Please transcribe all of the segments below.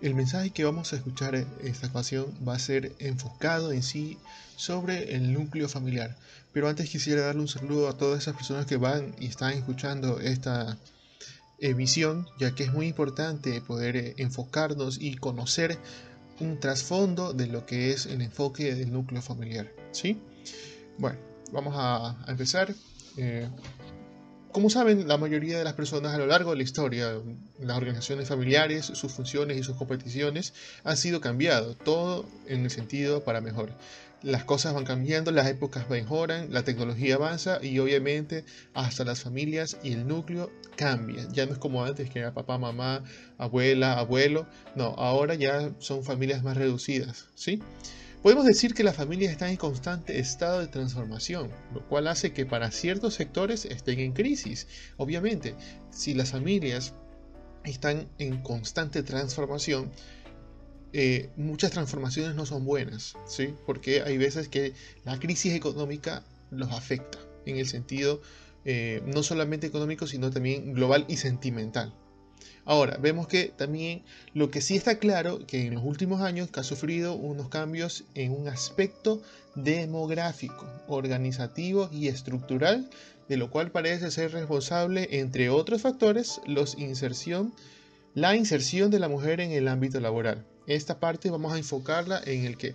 El mensaje que vamos a escuchar en esta ocasión va a ser enfocado en sí sobre el núcleo familiar. Pero antes quisiera darle un saludo a todas esas personas que van y están escuchando esta emisión, ya que es muy importante poder eh, enfocarnos y conocer un trasfondo de lo que es el enfoque del núcleo familiar. ¿sí? Bueno, vamos a, empezar. Eh, como saben, la mayoría de las personas a lo largo de la historia, las organizaciones familiares, sus funciones y sus competiciones han sido cambiados, todo en el sentido para mejor. Las cosas van cambiando, las épocas mejoran, la tecnología avanza y obviamente hasta las familias y el núcleo cambian. Ya no es como antes que era papá, mamá, abuela, abuelo. No, ahora ya son familias más reducidas, ¿sí? Podemos decir que la familia está en constante estado de transformación, lo cual hace que para ciertos sectores estén en crisis. Obviamente, si las familias están en constante transformación, eh, muchas transformaciones no son buenas, ¿sí? porque hay veces que la crisis económica los afecta, en el sentido eh, no solamente económico, sino también global y sentimental. Ahora, vemos que también lo que sí está claro, que en los últimos años ha sufrido unos cambios en un aspecto demográfico, organizativo y estructural, de lo cual parece ser responsable, entre otros factores, la inserción de la mujer en el ámbito laboral. Esta parte vamos a enfocarla en el que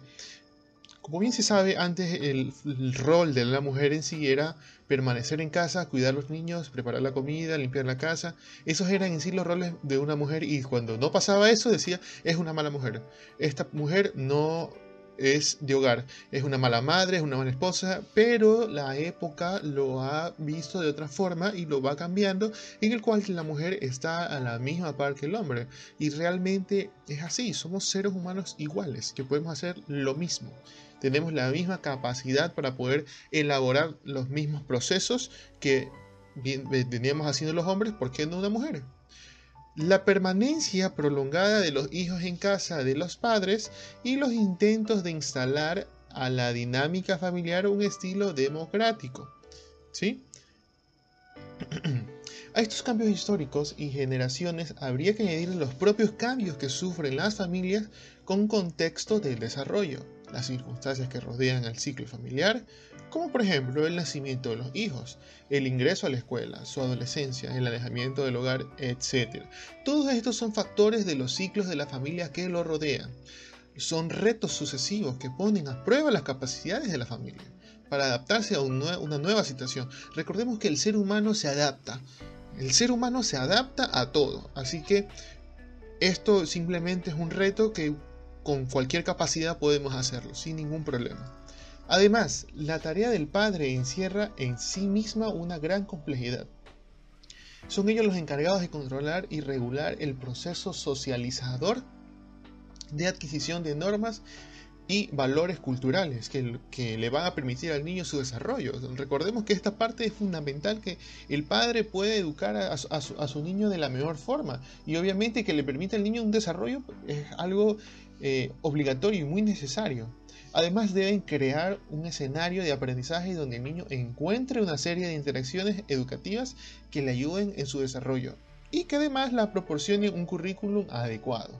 como bien se sabe, antes el, rol de la mujer en sí era permanecer en casa, cuidar a los niños, preparar la comida, limpiar la casa. Esos eran en sí los roles de una mujer y cuando no pasaba eso decía, es una mala mujer. Esta mujer no es de hogar, es una mala madre, es una mala esposa, pero la época lo ha visto de otra forma y lo va cambiando, en el cual la mujer está a la misma par que el hombre. Y realmente es así, somos seres humanos iguales, que podemos hacer lo mismo tenemos la misma capacidad para poder elaborar los mismos procesos que veníamos haciendo los hombres, ¿por qué no una mujer? La permanencia prolongada de los hijos en casa de los padres y los intentos de instalar a la dinámica familiar un estilo democrático. ¿Sí? A estos cambios históricos y generaciones habría que añadir los propios cambios que sufren las familias con contexto del desarrollo las circunstancias que rodean al ciclo familiar, como por ejemplo el nacimiento de los hijos, el ingreso a la escuela, su adolescencia, el alejamiento del hogar, etc. Todos estos son factores de los ciclos de la familia que lo rodean. Son retos sucesivos que ponen a prueba las capacidades de la familia para adaptarse a una nueva situación. Recordemos que el ser humano se adapta. El ser humano se adapta a todo. Así que esto simplemente es un reto que con cualquier capacidad podemos hacerlo, sin ningún problema. Además, la tarea del padre encierra en sí misma una gran complejidad. Son ellos los encargados de controlar y regular el proceso socializador de adquisición de normas y valores culturales que, que, le van a permitir al niño su desarrollo. Recordemos que esta parte es fundamental, que el padre puede educar a, su, a, su, niño de la mejor forma y obviamente que le permita al niño un desarrollo es algo eh, obligatorio y muy necesario. Además deben crear un escenario de aprendizaje donde el niño encuentre una serie de interacciones educativas que le ayuden en su desarrollo y que además la proporcione un currículum adecuado.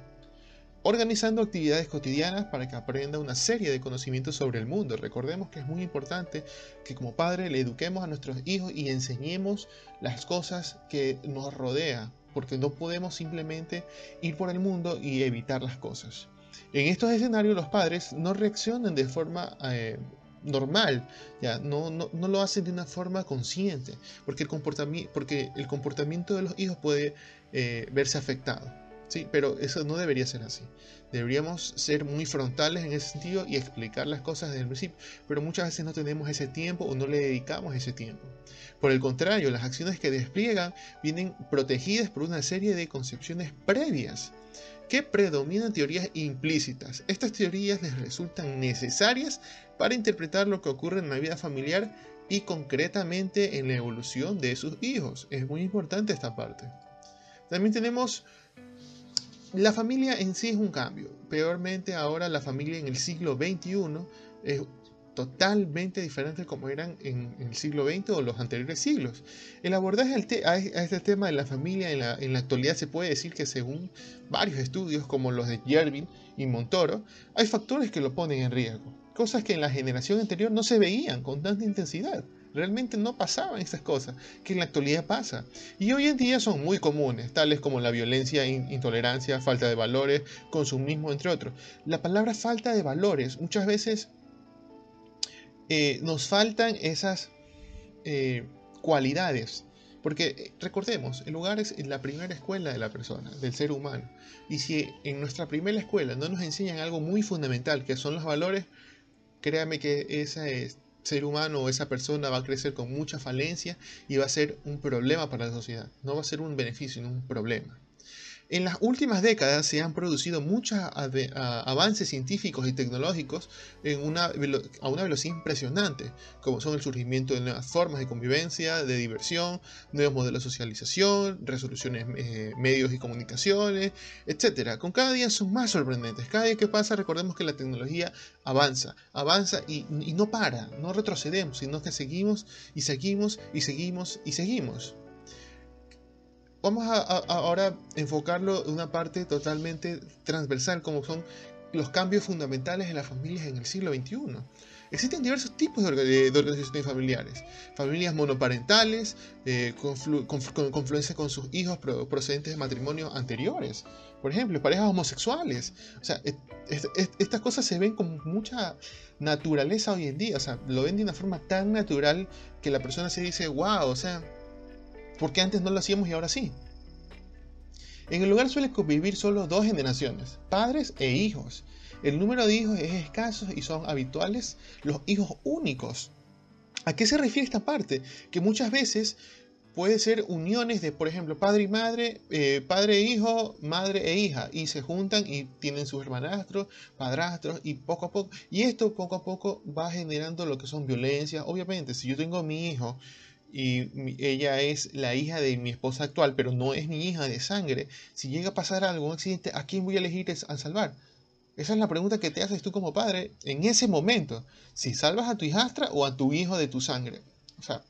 Organizando actividades cotidianas para que aprenda una serie de conocimientos sobre el mundo. Recordemos que es muy importante que como padre le eduquemos a nuestros hijos y enseñemos las cosas que nos rodean, porque no podemos simplemente ir por el mundo y evitar las cosas. En estos escenarios los padres no reaccionan de forma eh, normal, ya no, no, lo hacen de una forma consciente, porque el, comportamiento, porque el comportamiento de los hijos puede eh, verse afectado. ¿sí? Pero eso no debería ser así. Deberíamos ser muy frontales en ese sentido y explicar las cosas desde el principio, pero muchas veces no tenemos ese tiempo o no le dedicamos ese tiempo. Por el contrario, las acciones que despliegan vienen protegidas por una serie de concepciones previas que predominan teorías implícitas. Estas teorías les resultan necesarias para interpretar lo que ocurre en la vida familiar y concretamente en la evolución de sus hijos. Es muy importante esta parte. También tenemos la familia en sí es un cambio. Peormente ahora la familia en el siglo XXI es totalmente diferentes como eran en, el siglo XX o los anteriores siglos. El abordaje a, este tema de la familia en la, actualidad se puede decir que según varios estudios como los de Yervin y Montoro, hay factores que lo ponen en riesgo, cosas que en la generación anterior no se veían con tanta intensidad. Realmente no pasaban estas cosas, que en la actualidad pasa. Y hoy en día son muy comunes, tales como la violencia, intolerancia, falta de valores, consumismo, entre otros. La palabra falta de valores muchas veces eh, nos faltan esas eh, cualidades. Porque recordemos, el hogar es la primera escuela de la persona, del ser humano. Y si en nuestra primera escuela no nos enseñan algo muy fundamental, que son los valores, créame que ese ser humano o esa persona va a crecer con mucha falencia y va a ser un problema para la sociedad. No va a ser un beneficio, sino un problema. En las últimas décadas se han producido muchos avances científicos y tecnológicos en una, a una velocidad impresionante, como son el surgimiento de nuevas formas de convivencia, de diversión, nuevos modelos de socialización, resoluciones, eh, medios y comunicaciones, etc. Con cada día son más sorprendentes. Cada día que pasa recordemos que la tecnología avanza, avanza y, y no para, no retrocedemos, sino que seguimos y seguimos y seguimos y seguimos vamos a, ahora enfocarlo en una parte totalmente transversal, como son los cambios fundamentales en las familias en el siglo XXI. Existen diversos tipos de, organizaciones familiares. Familias monoparentales, eh, con, confluencia con sus hijos procedentes de matrimonios anteriores. Por ejemplo, parejas homosexuales. O sea, estas cosas se ven con mucha naturaleza hoy en día. O sea, lo ven de una forma tan natural que la persona se dice, wow, o sea, porque antes no lo hacíamos y ahora sí. En el lugar suele convivir solo dos generaciones, padres e hijos. El número de hijos es escaso y son habituales los hijos únicos. ¿A qué se refiere esta parte? Que muchas veces puede ser uniones de, por ejemplo, padre y madre, eh, padre e hijo, madre e hija, y se juntan y tienen sus hermanastros, padrastros, y poco a poco, y esto poco a poco va generando lo que son violencias. Obviamente, si yo tengo a mi hijo y ella es la hija de mi esposa actual, pero no es mi hija de sangre, si llega a pasar algo, un accidente, ¿a quién voy a elegir a salvar? Esa es la pregunta que te haces tú como padre en ese momento. Si salvas a tu hijastra o a tu hijo de tu sangre. O sea,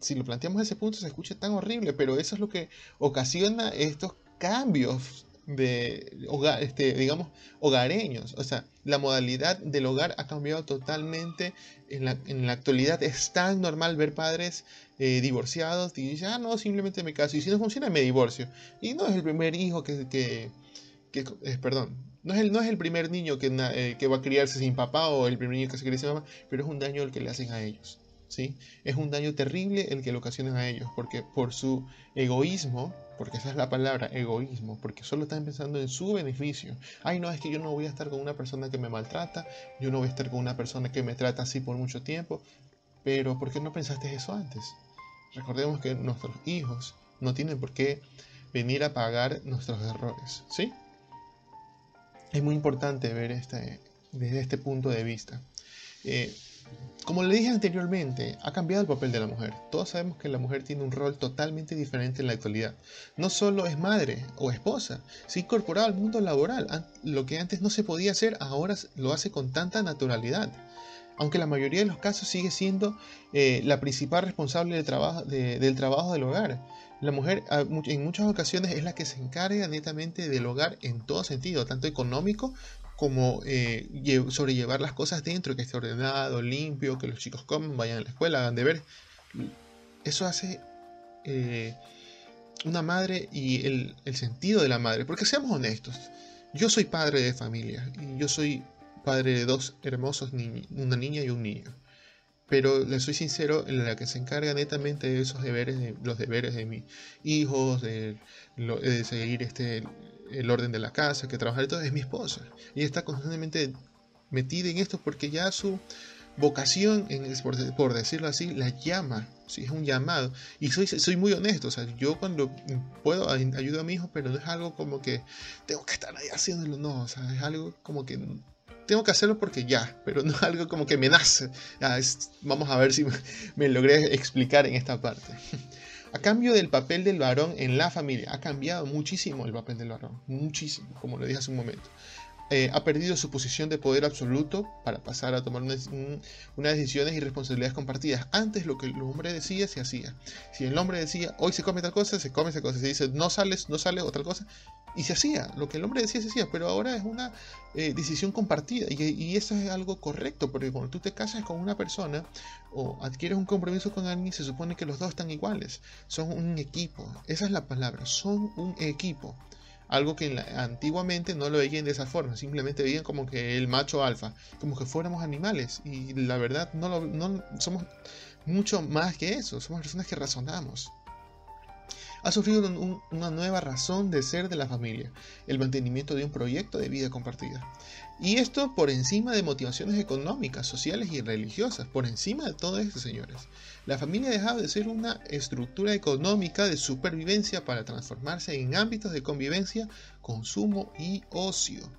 si lo planteamos a ese punto se escucha tan horrible, pero eso es lo que ocasiona estos cambios de hogar, este, digamos, hogareños. O sea, la modalidad del hogar ha cambiado totalmente. En la, en la actualidad es tan normal ver padres eh, divorciados y dicen, ah, no, simplemente me caso. Y si no funciona, me divorcio. Y no es el primer hijo que, que, que eh, perdón, no es, el, no es el primer niño que, eh, que va a criarse sin papá o el primer niño que se cría sin mamá, pero es un daño el que le hacen a ellos. ¿sí? Es un daño terrible el que le ocasionan a ellos, porque por su egoísmo, porque esa es la palabra, egoísmo, porque solo están pensando en su beneficio. Ay, no, es que yo no voy a estar con una persona que me maltrata, yo no voy a estar con una persona que me trata así por mucho tiempo, pero ¿por qué no pensaste eso antes? Recordemos que nuestros hijos no tienen por qué venir a pagar nuestros errores, ¿sí? Es muy importante ver este, desde este punto de vista. Eh, como le dije anteriormente, ha cambiado el papel de la mujer. Todos sabemos que la mujer tiene un rol totalmente diferente en la actualidad. No solo es madre o esposa, se ha incorporado al mundo laboral. Lo que antes no se podía hacer, ahora lo hace con tanta naturalidad. Aunque la mayoría de los casos sigue siendo eh, la principal responsable del trabajo, del trabajo del hogar. La mujer en muchas ocasiones es la que se encarga netamente del hogar en todo sentido, tanto económico como eh, sobrellevar las cosas dentro, que esté ordenado, limpio, que los chicos coman, vayan a la escuela, hagan de ver. Eso hace eh, una madre y el, sentido de la madre. Porque seamos honestos, yo soy padre de familia y yo soy padre de dos hermosos niños, una niña y un niño. Pero le soy sincero, la que se encarga netamente de esos deberes, de, los deberes de mis hijos, de, de seguir este, el orden de la casa, que trabajar y todo, es mi esposa. Y está constantemente metida en esto porque ya su vocación, en, por, decirlo así, la llama. Sí, es un llamado. Y soy, soy muy honesto. O sea, yo cuando puedo ayudo a mi hijo, pero no es algo como que tengo que estar ahí haciéndolo. No, o sea, es algo como que tengo que hacerlo porque ya, pero no es algo como que me nace. vamos a ver si me logré explicar en esta parte. A cambio del papel del varón en la familia, ha cambiado muchísimo el papel del varón, muchísimo, como lo dije hace un momento. Eh, ha perdido su posición de poder absoluto para pasar a tomar unas, decisiones y responsabilidades compartidas. Antes lo que el hombre decía se hacía. Si el hombre decía, hoy se come tal cosa, se come esa cosa. Se dice, no sales, no sales, otra cosa. Y se hacía. Lo que el hombre decía se hacía. Pero ahora es una eh, decisión compartida. Y, y, eso es algo correcto. Porque cuando tú te casas con una persona o adquieres un compromiso con alguien, se supone que los dos están iguales. Son un equipo. Esa es la palabra. Son un equipo algo que antiguamente no lo veían de esa forma, simplemente veían como que el macho alfa, como que fuéramos animales, y la verdad no, lo, no somos mucho más que eso, somos personas que razonamos ha sufrido una nueva razón de ser de la familia, el mantenimiento de un proyecto de vida compartida. Y esto por encima de motivaciones económicas, sociales y religiosas, por encima de todo esto, señores. La familia ha dejado de ser una estructura económica de supervivencia para transformarse en ámbitos de convivencia, consumo y ocio.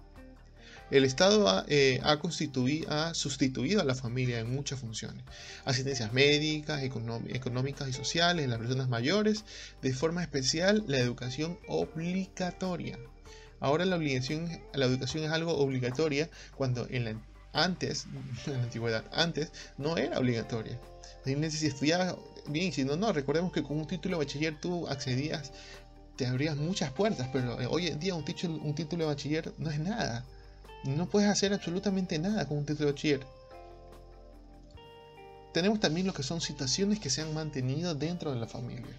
El Estado eh, ha, sustituido a la familia en muchas funciones. Asistencias médicas, económicas y sociales las personas mayores, de forma especial la educación obligatoria. Ahora la, obligación, la educación es algo obligatoria cuando en la, antes, en la antigüedad, antes no era obligatoria. Si estudiabas bien, si no, no, recordemos que con un título de bachiller tú accedías, te abrías muchas puertas, pero eh, hoy en día un un título de bachiller no es nada no puedes hacer absolutamente nada con un título de bachiller. Tenemos también lo que son situaciones que se han mantenido dentro de la familia.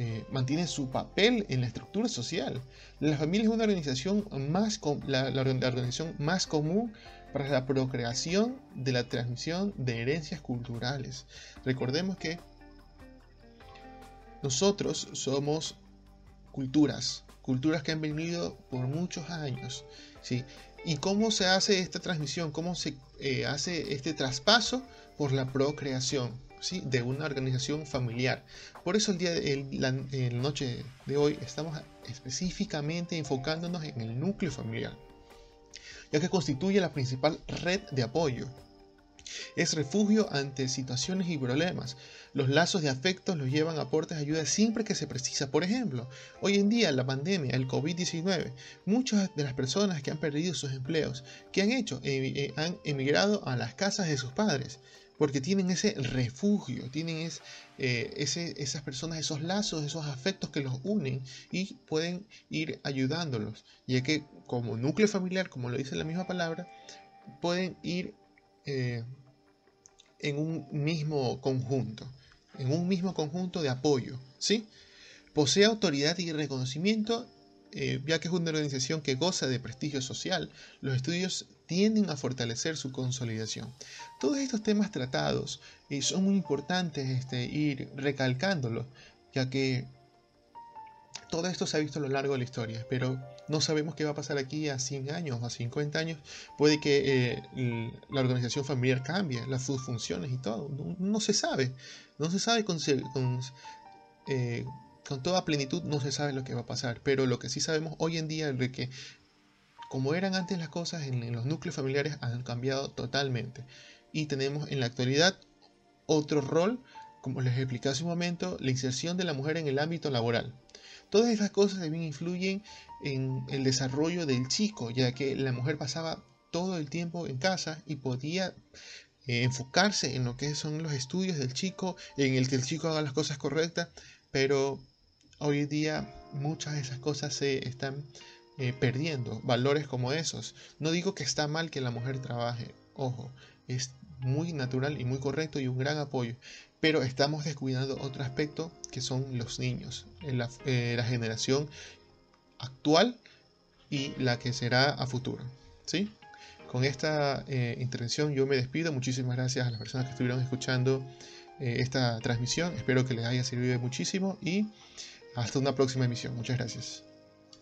Eh, mantienen su papel en la estructura social. La familia es una organización más la, organización más común para la procreación de la transmisión de herencias culturales. Recordemos que nosotros somos culturas, culturas que han venido por muchos años, ¿sí? ¿Y cómo se hace esta transmisión? ¿Cómo se eh, hace este traspaso por la procreación de una organización familiar? Por eso el día de la, noche de hoy estamos específicamente enfocándonos en el núcleo familiar, ya que constituye la principal red de apoyo es refugio ante situaciones y problemas. Los lazos de afectos los llevan a aportes de ayuda siempre que se precisa. Por ejemplo, hoy en día la pandemia, el COVID-19, muchas de las personas que han perdido sus empleos, ¿qué han hecho? Eh, han emigrado a las casas de sus padres porque tienen ese refugio, tienen eh, esas personas, esos lazos, esos afectos que los unen y pueden ir ayudándolos, ya que como núcleo familiar, como lo dice la misma palabra, pueden ir eh, en un mismo conjunto, en un mismo conjunto de apoyo, ¿sí? Posee autoridad y reconocimiento, eh, ya que es una organización que goza de prestigio social, los estudios tienden a fortalecer su consolidación. Todos estos temas tratados y son muy importantes este, ir recalcándolos, ya que todo esto se ha visto a lo largo de la historia, pero no sabemos qué va a pasar aquí a 100 años, a 50 años. Puede que eh, la organización familiar cambie, las funciones y todo. No, se sabe. No se sabe con, eh, con, toda plenitud, no se sabe lo que va a pasar. Pero lo que sí sabemos hoy en día es que como eran antes las cosas en, los núcleos familiares han cambiado totalmente. Y tenemos en la actualidad otro rol, como les expliqué hace un momento, la inserción de la mujer en el ámbito laboral. Todas estas cosas también influyen en el desarrollo del chico, ya que la mujer pasaba todo el tiempo en casa y podía eh, enfocarse en lo que son los estudios del chico, en el que el chico haga las cosas correctas, pero hoy en día muchas de esas cosas se están eh, perdiendo, valores como esos. No digo que está mal que la mujer trabaje, ojo, es muy natural y muy correcto y un gran apoyo, pero estamos descuidando otro aspecto que son los niños, la, eh, la generación actual y la que será a futuro. ¿sí? Con esta eh, intervención yo me despido. Muchísimas gracias a las personas que estuvieron escuchando eh, esta transmisión. Espero que les haya servido muchísimo y hasta una próxima emisión. Muchas gracias.